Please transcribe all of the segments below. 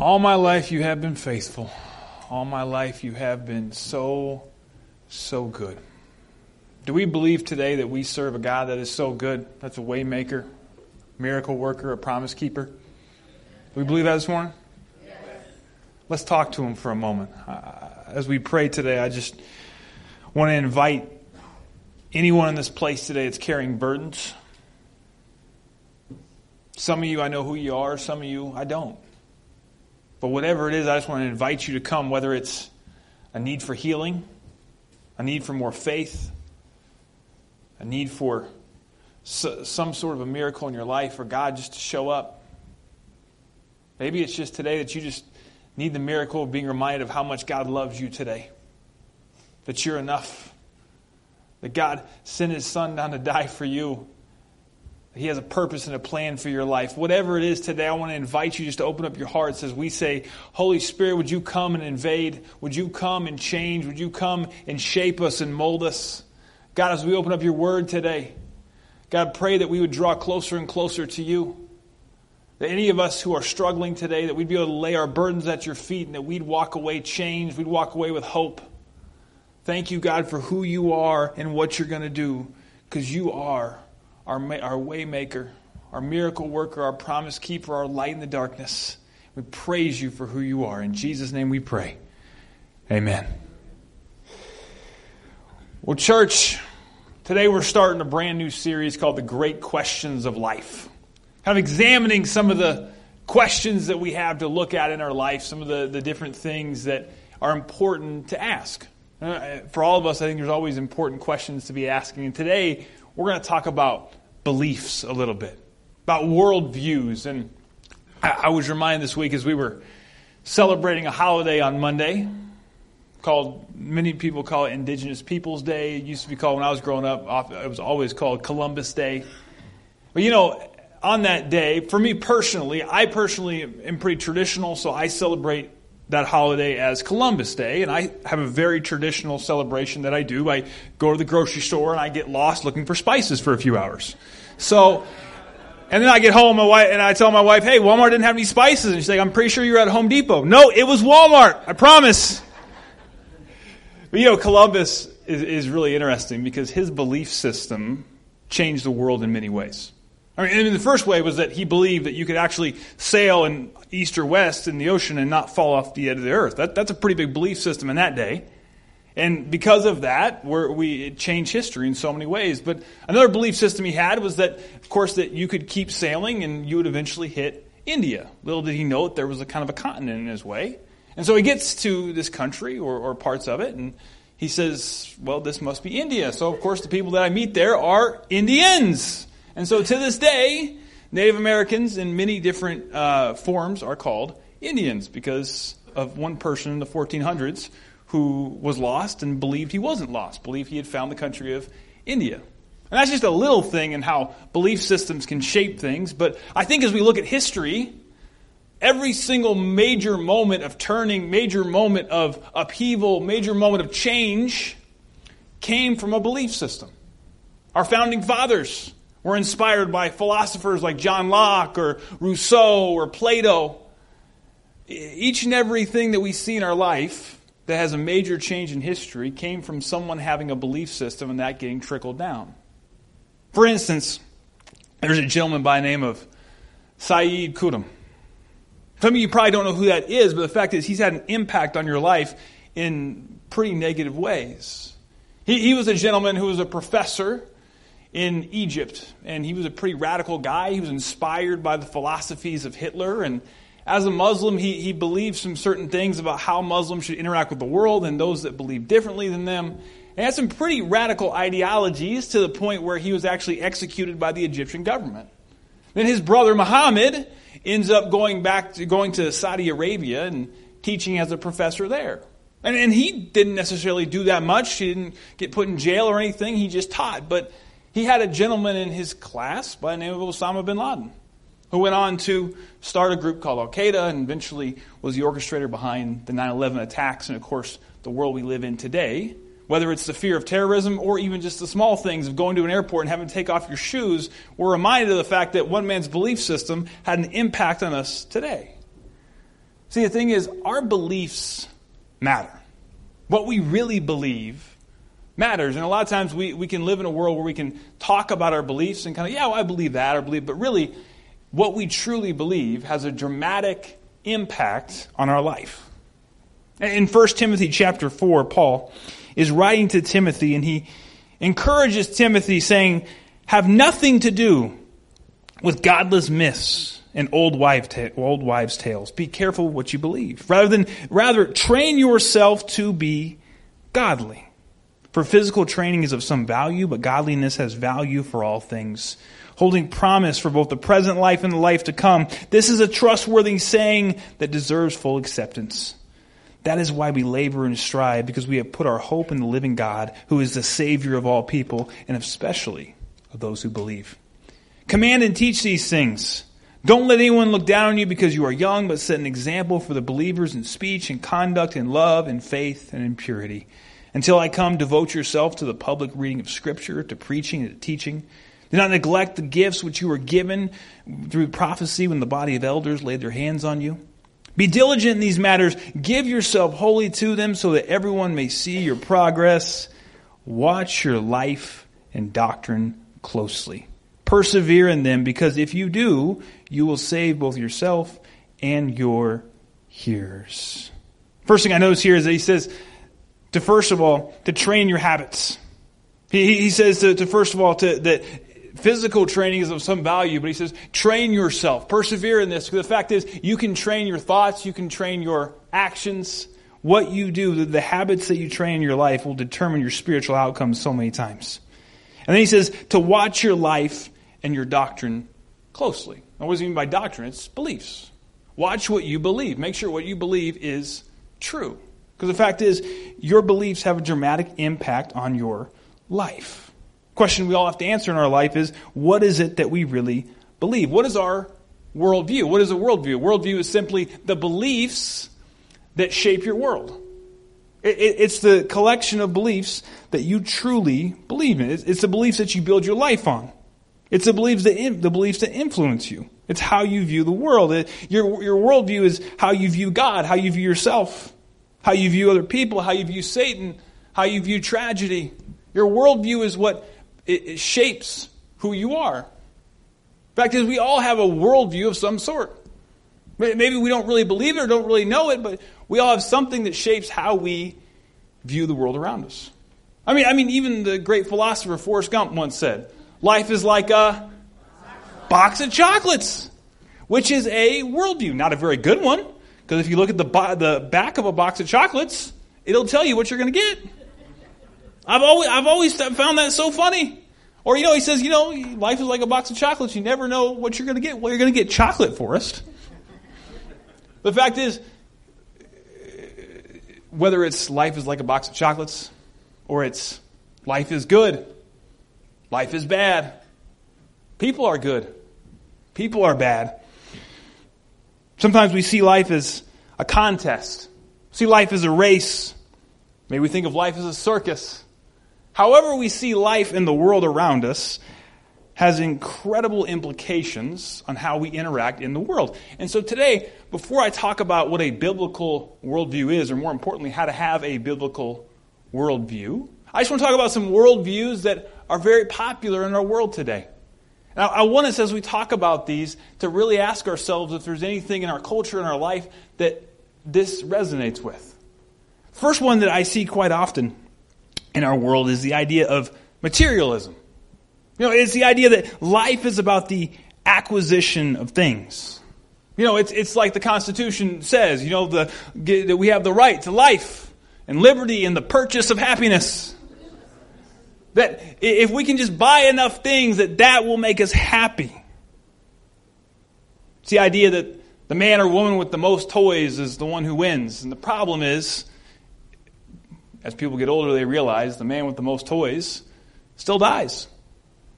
All my life you have been faithful. All my life you have been so, so good. Do we believe today that we serve a God that is so good? That's a waymaker, miracle worker, a promise keeper. Do we believe that this morning? Yes. Let's talk to him for a moment. As we pray today, I just want to invite anyone in this place today that's carrying burdens. Some of you, I know who you are. Some of you, I don't. But whatever it is, I just want to invite you to come, whether it's a need for healing, a need for more faith, a need for some sort of a miracle in your life, or God just to show up. Maybe it's just today that you just need the miracle of being reminded of how much God loves you today, that you're enough, that God sent His Son down to die for you he has a purpose and a plan for your life. Whatever it is today, I want to invite you just to open up your hearts as we say, Holy Spirit, would you come and invade? Would you come and change? Would you come and shape us and mold us? God, as we open up your word today, God, pray that we would draw closer and closer to you. That any of us who are struggling today, that we'd be able to lay our burdens at your feet and that we'd walk away changed, we'd walk away with hope. Thank you, God, for who you are and what you're going to do, because you are our, our waymaker, our miracle worker, our promise keeper, our light in the darkness. We praise you for who you are. In Jesus' name we pray. Amen. Well, church, today we're starting a brand new series called The Great Questions of Life. Kind of examining some of the questions that we have to look at in our life, some of the, the different things that are important to ask. Uh, for all of us, I think there's always important questions to be asking. And today, we're going to talk about beliefs a little bit, about worldviews. And I, I was reminded this week as we were celebrating a holiday on Monday called, many people call it Indigenous Peoples Day. It used to be called, when I was growing up, it was always called Columbus Day. But you know, on that day, for me personally, I personally am pretty traditional, so I celebrate that holiday as Columbus Day, and I have a very traditional celebration that I do. I go to the grocery store and I get lost looking for spices for a few hours. So, and then I get home and I tell my wife, hey, Walmart didn't have any spices. And she's like, I'm pretty sure you're at Home Depot. No, it was Walmart. I promise. But you know, Columbus is, is really interesting because his belief system changed the world in many ways. I mean, the first way was that he believed that you could actually sail in east or west in the ocean and not fall off the edge of the earth. That, that's a pretty big belief system in that day. And because of that, we changed history in so many ways. But another belief system he had was that, of course, that you could keep sailing and you would eventually hit India. Little did he know that there was a kind of a continent in his way. And so he gets to this country or, or parts of it, and he says, Well, this must be India. So, of course, the people that I meet there are Indians. And so to this day, Native Americans in many different uh, forms are called Indians because of one person in the 1400s who was lost and believed he wasn't lost, believed he had found the country of India. And that's just a little thing in how belief systems can shape things. But I think as we look at history, every single major moment of turning, major moment of upheaval, major moment of change came from a belief system. Our founding fathers we're inspired by philosophers like John Locke or Rousseau or Plato. Each and everything that we see in our life that has a major change in history came from someone having a belief system and that getting trickled down. For instance, there's a gentleman by the name of Saeed Qutb. Some of you probably don't know who that is, but the fact is he's had an impact on your life in pretty negative ways. He, he was a gentleman who was a professor in Egypt. And he was a pretty radical guy. He was inspired by the philosophies of Hitler. And as a Muslim, he, he believed some certain things about how Muslims should interact with the world and those that believe differently than them. And had some pretty radical ideologies to the point where he was actually executed by the Egyptian government. Then his brother Muhammad ends up going back to going to Saudi Arabia and teaching as a professor there. And, and he didn't necessarily do that much. He didn't get put in jail or anything. He just taught. But he had a gentleman in his class by the name of Osama bin Laden, who went on to start a group called Al Qaeda and eventually was the orchestrator behind the 9 11 attacks and, of course, the world we live in today. Whether it's the fear of terrorism or even just the small things of going to an airport and having to take off your shoes, we're reminded of the fact that one man's belief system had an impact on us today. See, the thing is, our beliefs matter. What we really believe matters. And a lot of times we, we can live in a world where we can talk about our beliefs and kind of, yeah, well, I believe that or believe, but really, what we truly believe has a dramatic impact on our life. In 1 Timothy chapter 4, Paul is writing to Timothy and he encourages Timothy saying, have nothing to do with godless myths and old, wife ta- old wives' tales. Be careful what you believe. Rather than, rather, train yourself to be godly. For physical training is of some value, but godliness has value for all things, holding promise for both the present life and the life to come. This is a trustworthy saying that deserves full acceptance. That is why we labor and strive, because we have put our hope in the living God, who is the Savior of all people, and especially of those who believe. Command and teach these things. Don't let anyone look down on you because you are young, but set an example for the believers in speech and conduct, in love, and faith, and in purity. Until I come, devote yourself to the public reading of Scripture, to preaching, and to teaching. Do not neglect the gifts which you were given through prophecy when the body of elders laid their hands on you. Be diligent in these matters. Give yourself wholly to them so that everyone may see your progress. Watch your life and doctrine closely. Persevere in them because if you do, you will save both yourself and your hearers. First thing I notice here is that he says, to first of all, to train your habits. He, he says to, to first of all, to, that physical training is of some value, but he says train yourself, persevere in this. Because The fact is, you can train your thoughts, you can train your actions. What you do, the, the habits that you train in your life will determine your spiritual outcomes so many times. And then he says to watch your life and your doctrine closely. Now, what does he mean by doctrine? It's beliefs. Watch what you believe. Make sure what you believe is true. Because the fact is, your beliefs have a dramatic impact on your life. Question we all have to answer in our life is what is it that we really believe? What is our worldview? What is a worldview? Worldview is simply the beliefs that shape your world. It's the collection of beliefs that you truly believe in. It's the beliefs that you build your life on. It's the beliefs that, the beliefs that influence you. It's how you view the world. Your, your worldview is how you view God, how you view yourself how you view other people, how you view Satan, how you view tragedy. Your worldview is what it, shapes who you are. The fact is, we all have a worldview of some sort. Maybe we don't really believe it or don't really know it, but we all have something that shapes how we view the world around us. I mean, I mean, even the great philosopher Forrest Gump once said, "Life is like a box of chocolates," which is a worldview, not a very good one. Because if you look at the, bo- the back of a box of chocolates, it'll tell you what you're going to get. I've always, I've always found that so funny. Or, you know, he says, you know, life is like a box of chocolates. You never know what you're going to get. Well, you're going to get chocolate, Forrest. The fact is, whether it's life is like a box of chocolates or it's life is good, life is bad, people are good, people are bad. Sometimes we see life as a contest, see life as a race. Maybe we think of life as a circus. However, we see life in the world around us has incredible implications on how we interact in the world. And so today, before I talk about what a biblical worldview is, or more importantly, how to have a biblical worldview, I just want to talk about some worldviews that are very popular in our world today. Now, I want us, as we talk about these, to really ask ourselves if there's anything in our culture in our life that this resonates with. First one that I see quite often in our world is the idea of materialism. You know, it's the idea that life is about the acquisition of things. You know, it's, it's like the Constitution says, you know, the, that we have the right to life and liberty and the purchase of happiness. That if we can just buy enough things, that that will make us happy. It's the idea that the man or woman with the most toys is the one who wins. And the problem is, as people get older, they realize the man with the most toys still dies.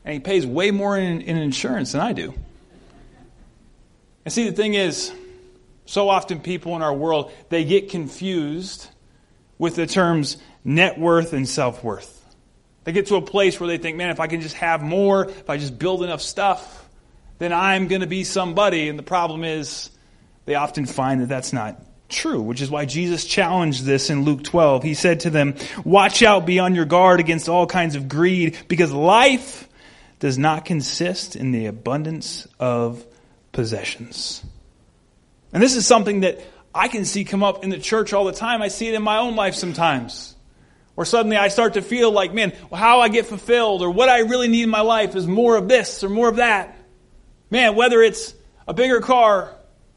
And he pays way more in, in insurance than I do. And see, the thing is, so often people in our world, they get confused with the terms net worth and self worth. They get to a place where they think, man, if I can just have more, if I just build enough stuff, then I'm going to be somebody. And the problem is, they often find that that's not true, which is why Jesus challenged this in Luke 12. He said to them, Watch out, be on your guard against all kinds of greed, because life does not consist in the abundance of possessions. And this is something that I can see come up in the church all the time. I see it in my own life sometimes. Where suddenly I start to feel like, man, how I get fulfilled or what I really need in my life is more of this or more of that. Man, whether it's a bigger car,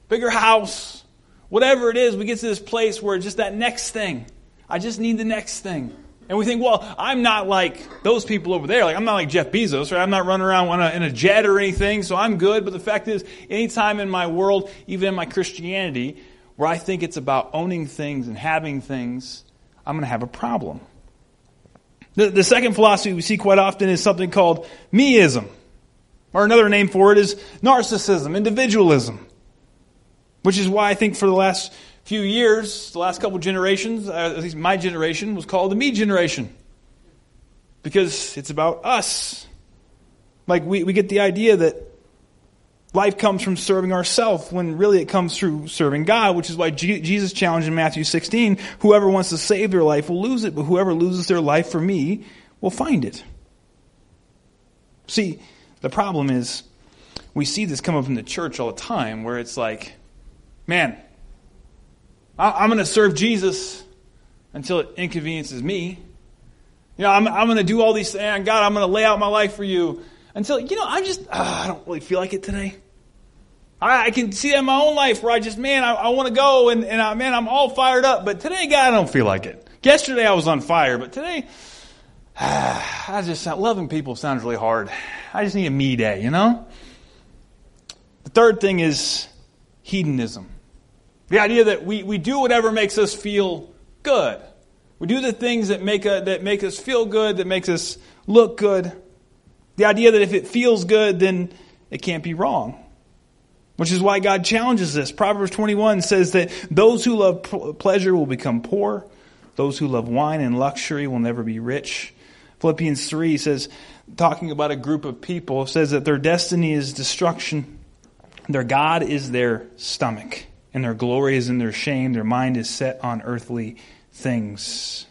bigger house, whatever it is, we get to this place where just that next thing. I just need the next thing. And we think, well, I'm not like those people over there. Like, I'm not like Jeff Bezos, right? I'm not running around in a, jet or anything, so I'm good. But the fact is, anytime in my world, even in my Christianity, where I think it's about owning things and having things, I'm going to have a problem. The, the second philosophy we see quite often is something called meism, or another name for it is narcissism, individualism, which is why I think for the last few years, the last couple generations, uh, at least my generation, was called the me generation. Because it's about us. Like, we, we get the idea that Life comes from serving ourselves when really it comes through serving God, which is why G- Jesus challenged in Matthew 16, whoever wants to save their life will lose it, but whoever loses their life for me will find it. See, the problem is we see this up in the church all the time where it's like, man, I- am going to serve Jesus until it inconveniences me. You know, I'm, I'm going to do all these things. God, I'm going to lay out my life for you until, you know, I just, uh, I don't really feel like it today. I, I can see that in my own life where I just, man, I, I want to go and, and I, man, I'm all fired up. But today, God, I don't feel like it. Yesterday I was on fire, but today, I just, loving people sounds really hard. I just need a me day, you know? The third thing is hedonism. The idea that we, we do whatever makes us feel good. We do the things that make, a, that make us feel good, that makes us look good. The idea that if it feels good, then it can't be wrong. Which is why God challenges this. Proverbs 21 says that those who love pleasure will become poor. Those who love wine and luxury will never be rich. Philippians 3 says, talking about a group of people, says that their destiny is destruction. Their God is their stomach, and their glory is in their shame. Their mind is set on earthly things.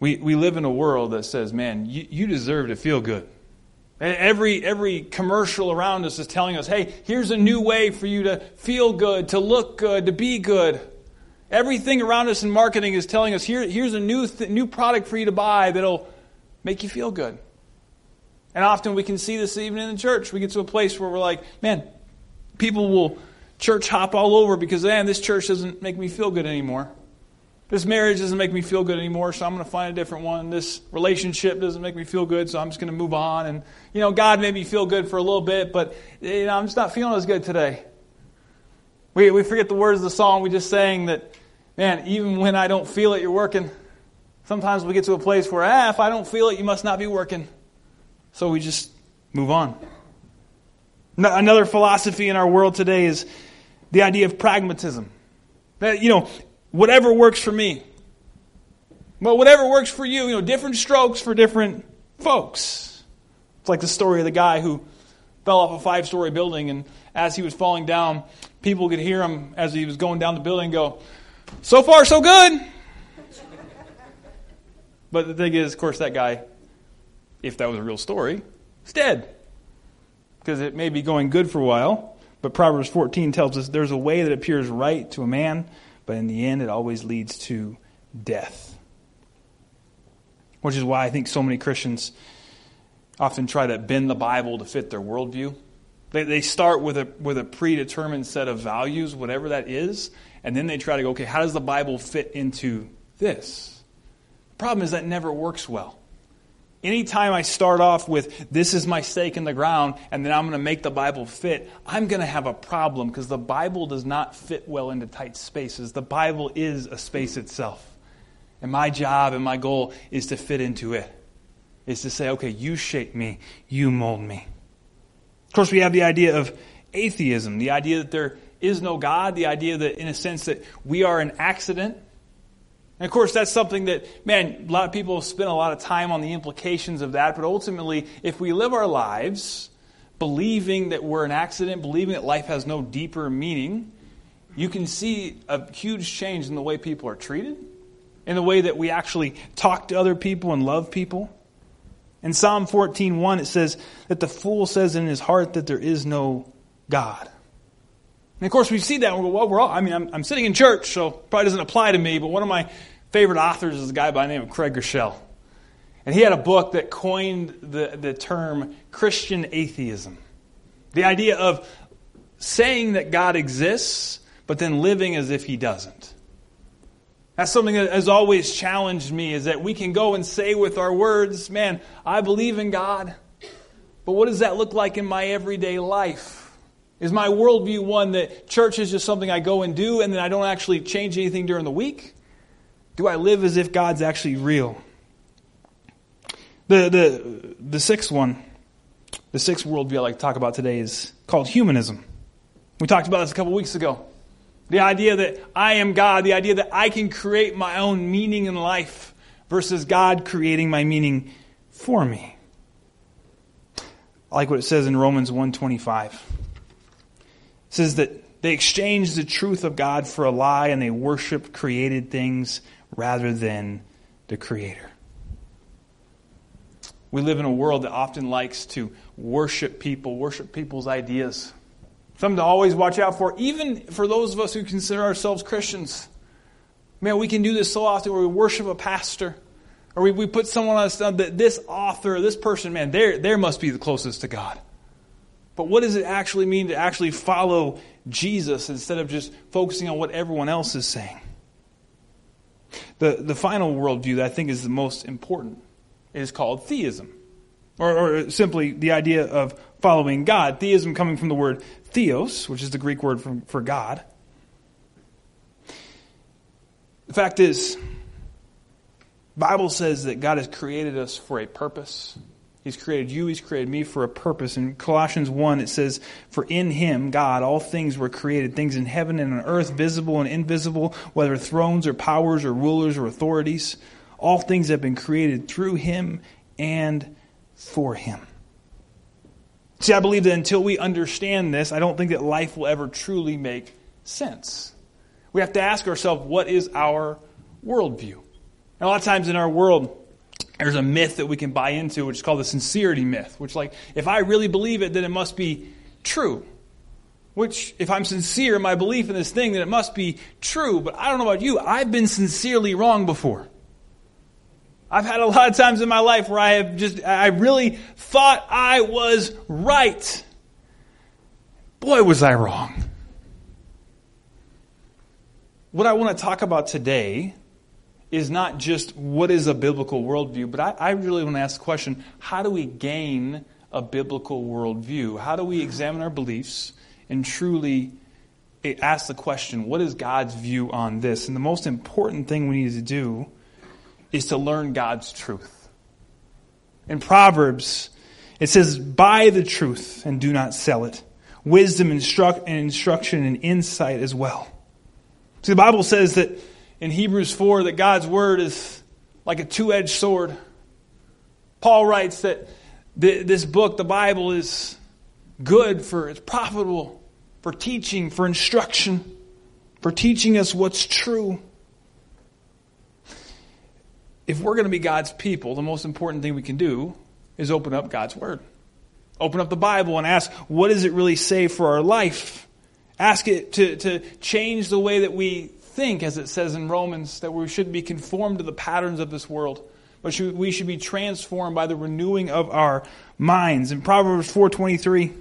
We, we live in a world that says, man, you, you deserve to feel good. Every, every commercial around us is telling us, hey, here's a new way for you to feel good, to look good, to be good. Everything around us in marketing is telling us, Here, here's a new, th- new product for you to buy that'll make you feel good. And often we can see this even in the church. We get to a place where we're like, man, people will church hop all over because, man, this church doesn't make me feel good anymore. This marriage doesn't make me feel good anymore, so I'm going to find a different one. This relationship doesn't make me feel good, so I'm just going to move on. And, you know, God made me feel good for a little bit, but, you know, I'm just not feeling as good today. We, we forget the words of the song we just sang that, man, even when I don't feel it, you're working. Sometimes we get to a place where, ah, if I don't feel it, you must not be working. So we just move on. Another philosophy in our world today is the idea of pragmatism. That, you know, whatever works for me. But whatever works for you, you know, different strokes for different folks. It's like the story of the guy who fell off a five story building, and as he was falling down, people could hear him as he was going down the building go, So far, so good. but the thing is, of course, that guy, if that was a real story, is dead. Because it may be going good for a while, but Proverbs 14 tells us there's a way that appears right to a man but in the end, it always leads to death. Which is why I think so many Christians often try to bend the Bible to fit their worldview. They, they start with a, with a predetermined set of values, whatever that is, and then they try to go, okay, how does the Bible fit into this? The problem is that never works well. Anytime I start off with, this is my stake in the ground, and then I'm going to make the Bible fit, I'm going to have a problem because the Bible does not fit well into tight spaces. The Bible is a space itself. And my job and my goal is to fit into it, is to say, okay, you shape me, you mold me. Of course, we have the idea of atheism, the idea that there is no God, the idea that, in a sense, that we are an accident and of course, that's something that, man, a lot of people spend a lot of time on the implications of that, but ultimately, if we live our lives believing that we're an accident, believing that life has no deeper meaning, you can see a huge change in the way people are treated, in the way that we actually talk to other people and love people. In Psalm 14:1 it says that the fool says in his heart that there is no God. And of course we see that and we go, well, we're all, I mean, I'm, I'm sitting in church, so probably doesn't apply to me, but one of my favorite authors is a guy by the name of Craig Groeschel. And he had a book that coined the, the term Christian atheism. The idea of saying that God exists, but then living as if he doesn't. That's something that has always challenged me is that we can go and say with our words, man, I believe in God, but what does that look like in my everyday life? Is my worldview one that church is just something I go and do and then I don't actually change anything during the week? Do I live as if God's actually real? The, the, the sixth one, the sixth worldview I like to talk about today is called humanism. We talked about this a couple weeks ago. The idea that I am God, the idea that I can create my own meaning in life versus God creating my meaning for me. I like what it says in Romans 125. Says that they exchange the truth of God for a lie and they worship created things rather than the creator. We live in a world that often likes to worship people, worship people's ideas. Something to always watch out for, even for those of us who consider ourselves Christians. Man, we can do this so often where we worship a pastor, or we, we put someone on a that this author, this person, man, there there must be the closest to God. But what does it actually mean to actually follow Jesus instead of just focusing on what everyone else is saying? The, the final worldview that I think is the most important is called theism, or, or simply the idea of following God. Theism coming from the word theos, which is the Greek word for, for God. The fact is, Bible says that God has created us for a purpose. He's created you, He's created me for a purpose. In Colossians 1, it says, For in Him, God, all things were created, things in heaven and on earth, visible and invisible, whether thrones or powers or rulers or authorities. All things have been created through Him and for Him. See, I believe that until we understand this, I don't think that life will ever truly make sense. We have to ask ourselves, what is our worldview? And a lot of times in our world, there's a myth that we can buy into, which is called the sincerity myth, which, like, if I really believe it, then it must be true. Which, if I'm sincere in my belief in this thing, then it must be true. But I don't know about you, I've been sincerely wrong before. I've had a lot of times in my life where I have just, I really thought I was right. Boy, was I wrong. What I want to talk about today is not just what is a biblical worldview, but I, I really want to ask the question how do we gain a biblical worldview? How do we examine our beliefs and truly eh, ask the question what is God's view on this? And the most important thing we need to do is to learn God's truth. In Proverbs, it says, Buy the truth and do not sell it. Wisdom and instruction and insight as well. See, the Bible says that in Hebrews 4 that God's word is like a two edged sword. Paul writes that this book, the Bible, is good for, it's profitable for teaching, for instruction, for teaching us what's true if we're going to be God's people, the most important thing we can do is open up God's Word. Open up the Bible and ask, what does it really say for our life? Ask it to, to change the way that we think, as it says in Romans, that we should be conformed to the patterns of this world. But should, we should be transformed by the renewing of our minds. In Proverbs 4.23,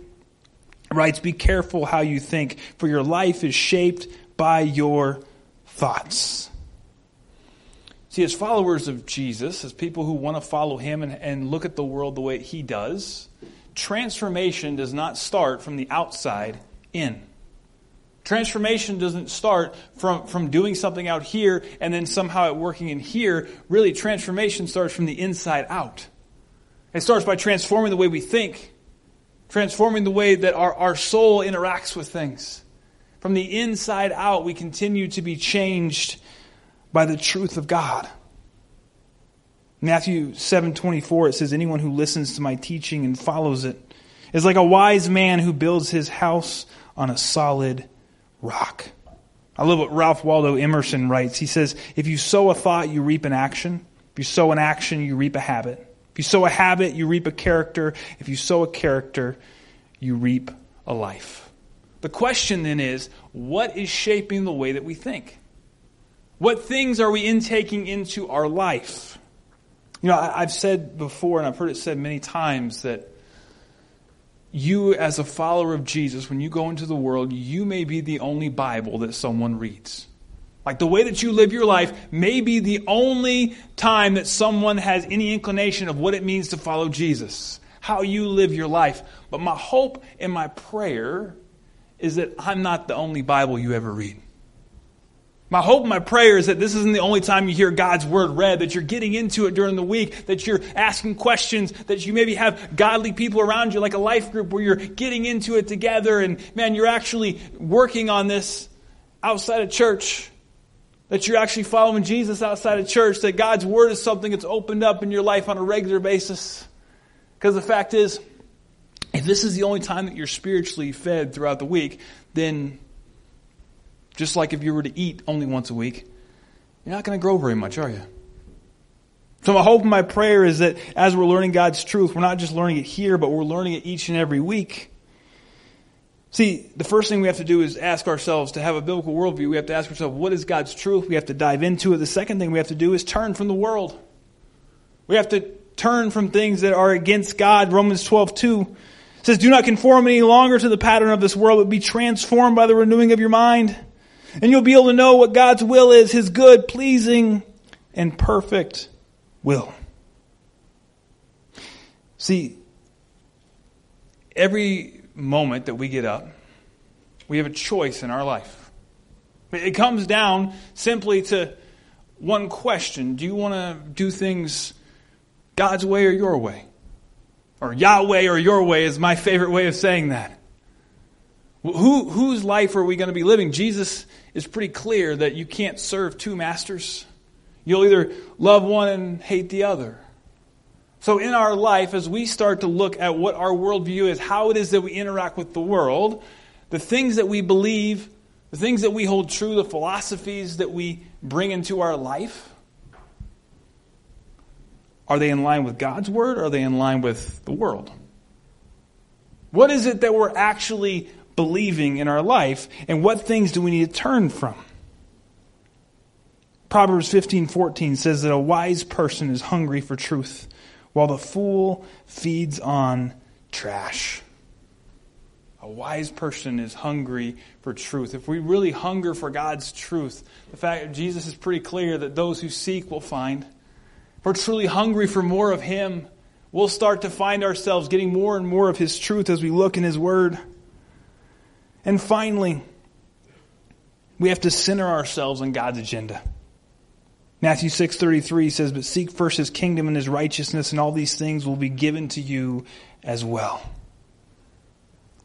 writes, Be careful how you think, for your life is shaped by your thoughts. See, as followers of Jesus, as people who want to follow him and, and look at the world the way he does, transformation does not start from the outside in. Transformation doesn't start from, from doing something out here and then somehow it working in here. Really, transformation starts from the inside out. It starts by transforming the way we think, transforming the way that our, our soul interacts with things. From the inside out, we continue to be changed by the truth of God. Matthew 7:24 it says anyone who listens to my teaching and follows it is like a wise man who builds his house on a solid rock. I love what Ralph Waldo Emerson writes. He says, If you sow a thought, you reap an action. If you sow an action, you reap a habit. If you sow a habit, you reap a character. If you sow a character, you reap a life. The question then is what is shaping the way that we think? What things are we intaking into our life? You know, I've said before, and I've heard it said many times, that you, as a follower of Jesus, when you go into the world, you may be the only Bible that someone reads. Like the way that you live your life may be the only time that someone has any inclination of what it means to follow Jesus, how you live your life. But my hope and my prayer is that I'm not the only Bible you ever read. My hope and my prayer is that this isn't the only time you hear God's word read, that you're getting into it during the week, that you're asking questions, that you maybe have godly people around you, like a life group where you're getting into it together, and man, you're actually working on this outside of church, that you're actually following Jesus outside of church, that God's word is something that's opened up in your life on a regular basis. Because the fact is, if this is the only time that you're spiritually fed throughout the week, then just like if you were to eat only once a week, you're not going to grow very much, are you? So my hope and my prayer is that as we're learning God's truth, we're not just learning it here, but we're learning it each and every week. See, the first thing we have to do is ask ourselves to have a biblical worldview. We have to ask ourselves, what is God's truth? We have to dive into it. The second thing we have to do is turn from the world. We have to turn from things that are against God. Romans 12, 2 says, Do not conform any longer to the pattern of this world, but be transformed by the renewing of your mind and you'll be able to know what God's will is, His good, pleasing, and perfect will. See, every moment that we get up, we have a choice in our life. It comes down simply to one question Do you want to do things God's way or your way? Or Yahweh or your way is my favorite way of saying that. Who, whose life are we going to be living? Jesus is pretty clear that you can't serve two masters. You'll either love one and hate the other. So, in our life, as we start to look at what our worldview is, how it is that we interact with the world, the things that we believe, the things that we hold true, the philosophies that we bring into our life, are they in line with God's word or are they in line with the world? What is it that we're actually believing in our life, and what things do we need to turn from? Proverbs 15:14 says that a wise person is hungry for truth, while the fool feeds on trash. A wise person is hungry for truth. If we really hunger for God's truth, the fact that Jesus is pretty clear that those who seek will find. If we're truly hungry for more of Him, we'll start to find ourselves getting more and more of His truth as we look in His Word. And finally, we have to center ourselves on God's agenda. Matthew 6:33 says, "But seek first his kingdom and his righteousness, and all these things will be given to you as well."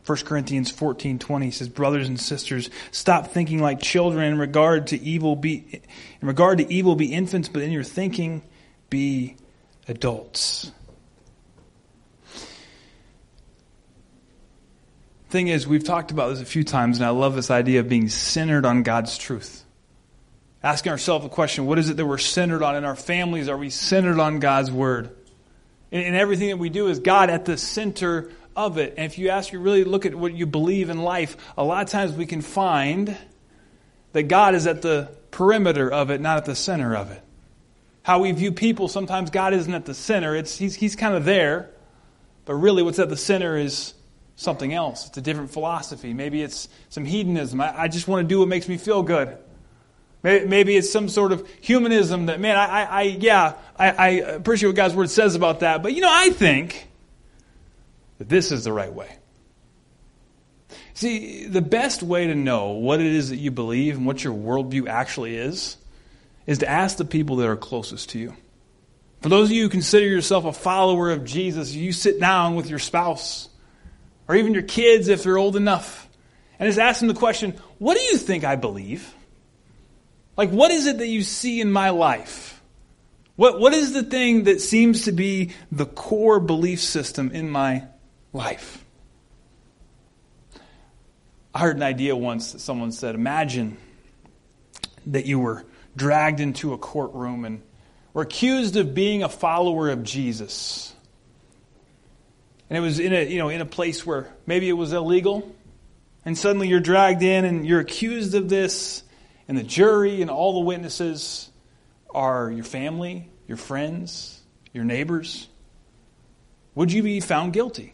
1 Corinthians 14:20 says, "Brothers and sisters, stop thinking like children in regard to evil be in regard to evil be infants, but in your thinking be adults." Thing is, we've talked about this a few times, and I love this idea of being centered on God's truth. Asking ourselves the question what is it that we're centered on in our families? Are we centered on God's word? And, everything that we do is God at the center of it. And if you ask, you really look at what you believe in life, a lot of times we can find that God is at the perimeter of it, not at the center of it. How we view people, sometimes God isn't at the center. It's, he's, he's kind of there, but really what's at the center is something else. It's a different philosophy. Maybe it's some hedonism. I, I just want to do what makes me feel good. Maybe, maybe it's some sort of humanism that, man, I, I yeah, I, I appreciate what God's word says about that. But, you know, I think that this is the right way. See, the best way to know what it is that you believe and what your worldview actually is is to ask the people that are closest to you. For those of you who consider yourself a follower of Jesus, you sit down with your spouse or even your kids if they're old enough, and just ask them the question, What do you think I believe? Like, what is it that you see in my life? What, what is the thing that seems to be the core belief system in my life? I heard an idea once that someone said, imagine that you were dragged into a courtroom and were accused of being a follower of Jesus. And it was in a, you know, in a place where maybe it was illegal. And suddenly you're dragged in and you're accused of this. And the jury and all the witnesses are your family, your friends, your neighbors. Would you be found guilty?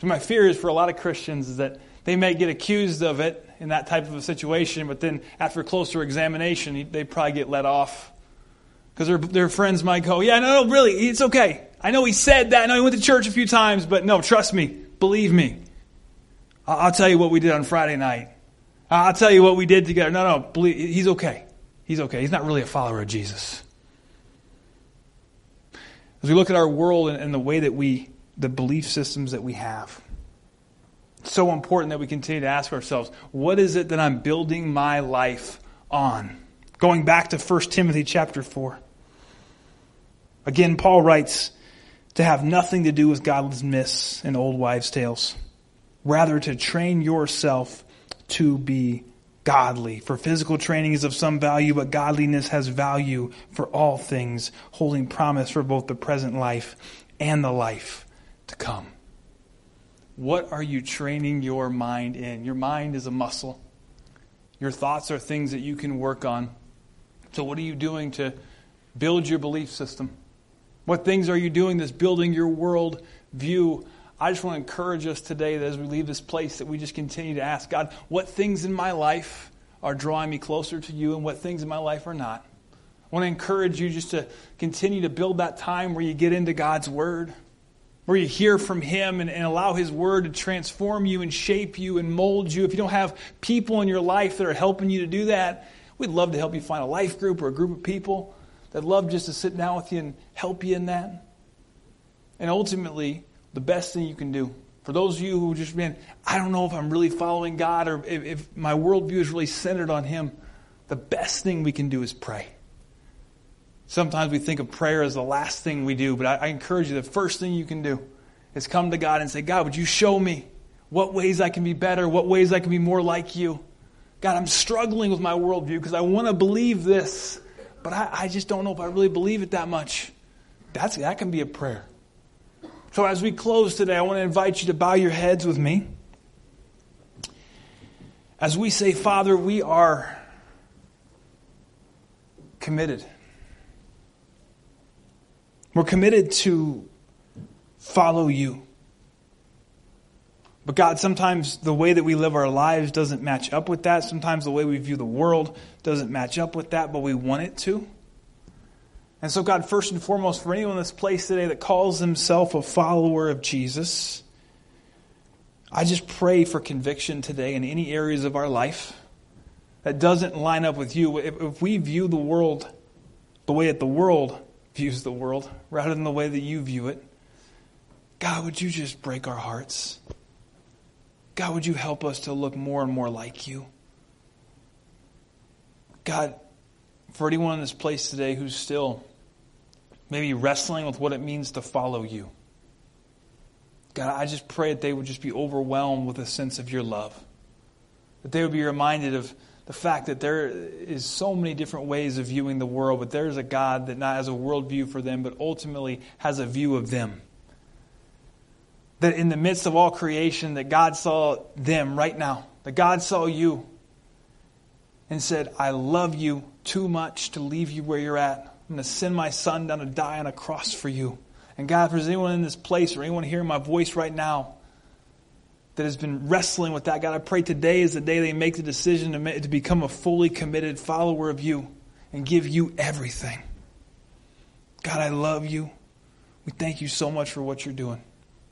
So my fear is for a lot of Christians is that they may get accused of it in that type of a situation, but then after closer examination, they probably get let off. Because their, their friends might go, Yeah, no, no, really, it's okay. I know he said that. I know he went to church a few times, but no, trust me, believe me. I'll, tell you what we did on Friday night. I'll tell you what we did together. No, no, believe, he's okay. He's okay. He's not really a follower of Jesus. As we look at our world and, and the way that we the belief systems that we have. It's so important that we continue to ask ourselves, what is it that I'm building my life on? Going back to 1 Timothy chapter 4. Again, Paul writes to have nothing to do with godless myths and old wives' tales, rather to train yourself to be godly. For physical training is of some value, but godliness has value for all things, holding promise for both the present life and the life to come. What are you training your mind in? Your mind is a muscle. Your thoughts are things that you can work on. So, what are you doing to build your belief system? What things are you doing that's building your world view? I just want to encourage us today that as we leave this place, that we just continue to ask God, what things in my life are drawing me closer to you and what things in my life are not? I want to encourage you just to continue to build that time where you get into God's Word where you hear from Him and, and, allow His Word to transform you and shape you and mold you. If you don't have people in your life that are helping you to do that, we'd love to help you find a life group or a group of people that love just to sit down with you and help you in that. And ultimately, the best thing you can do for those of you who just, man, I don't know if I'm really following God or if, if my worldview is really centered on Him, the best thing we can do is pray. Sometimes we think of prayer as the last thing we do, but I, I, encourage you the first thing you can do is come to God and say, God, would you show me what ways I can be better, what ways I can be more like you? God, I'm struggling with my worldview because I want to believe this, but I, I just don't know if I really believe it that much. That's, that can be a prayer. So as we close today, I want to invite you to bow your heads with me. As we say, Father, we are committed we're committed to follow you. But God, sometimes the way that we live our lives doesn't match up with that. Sometimes the way we view the world doesn't match up with that, but we want it to. And so, God, first and foremost, for anyone in this place today that calls himself a follower of Jesus, I just pray for conviction today in any areas of our life that doesn't line up with you. If, if we view the world the way that the world views the world rather than the way that you view it. God, would you just break our hearts? God, would you help us to look more and more like you? God, for anyone in this place today who's still maybe wrestling with what it means to follow you, God, I just pray that they would just be overwhelmed with a sense of your love. That they would be reminded of the fact that there is so many different ways of viewing the world, but there's a God that not has a worldview for them, but ultimately has a view of them. That in the midst of all creation, that God saw them right now, that God saw you and said, I love you too much to leave you where you're at. I'm going to send my son down to die on a cross for you. And God, if there's anyone in this place or anyone hearing my voice right now that has been wrestling with that. God, I pray today is the day they make the decision to, make, to become a fully committed follower of you and give you everything. God, I love you. We thank you so much for what you're doing.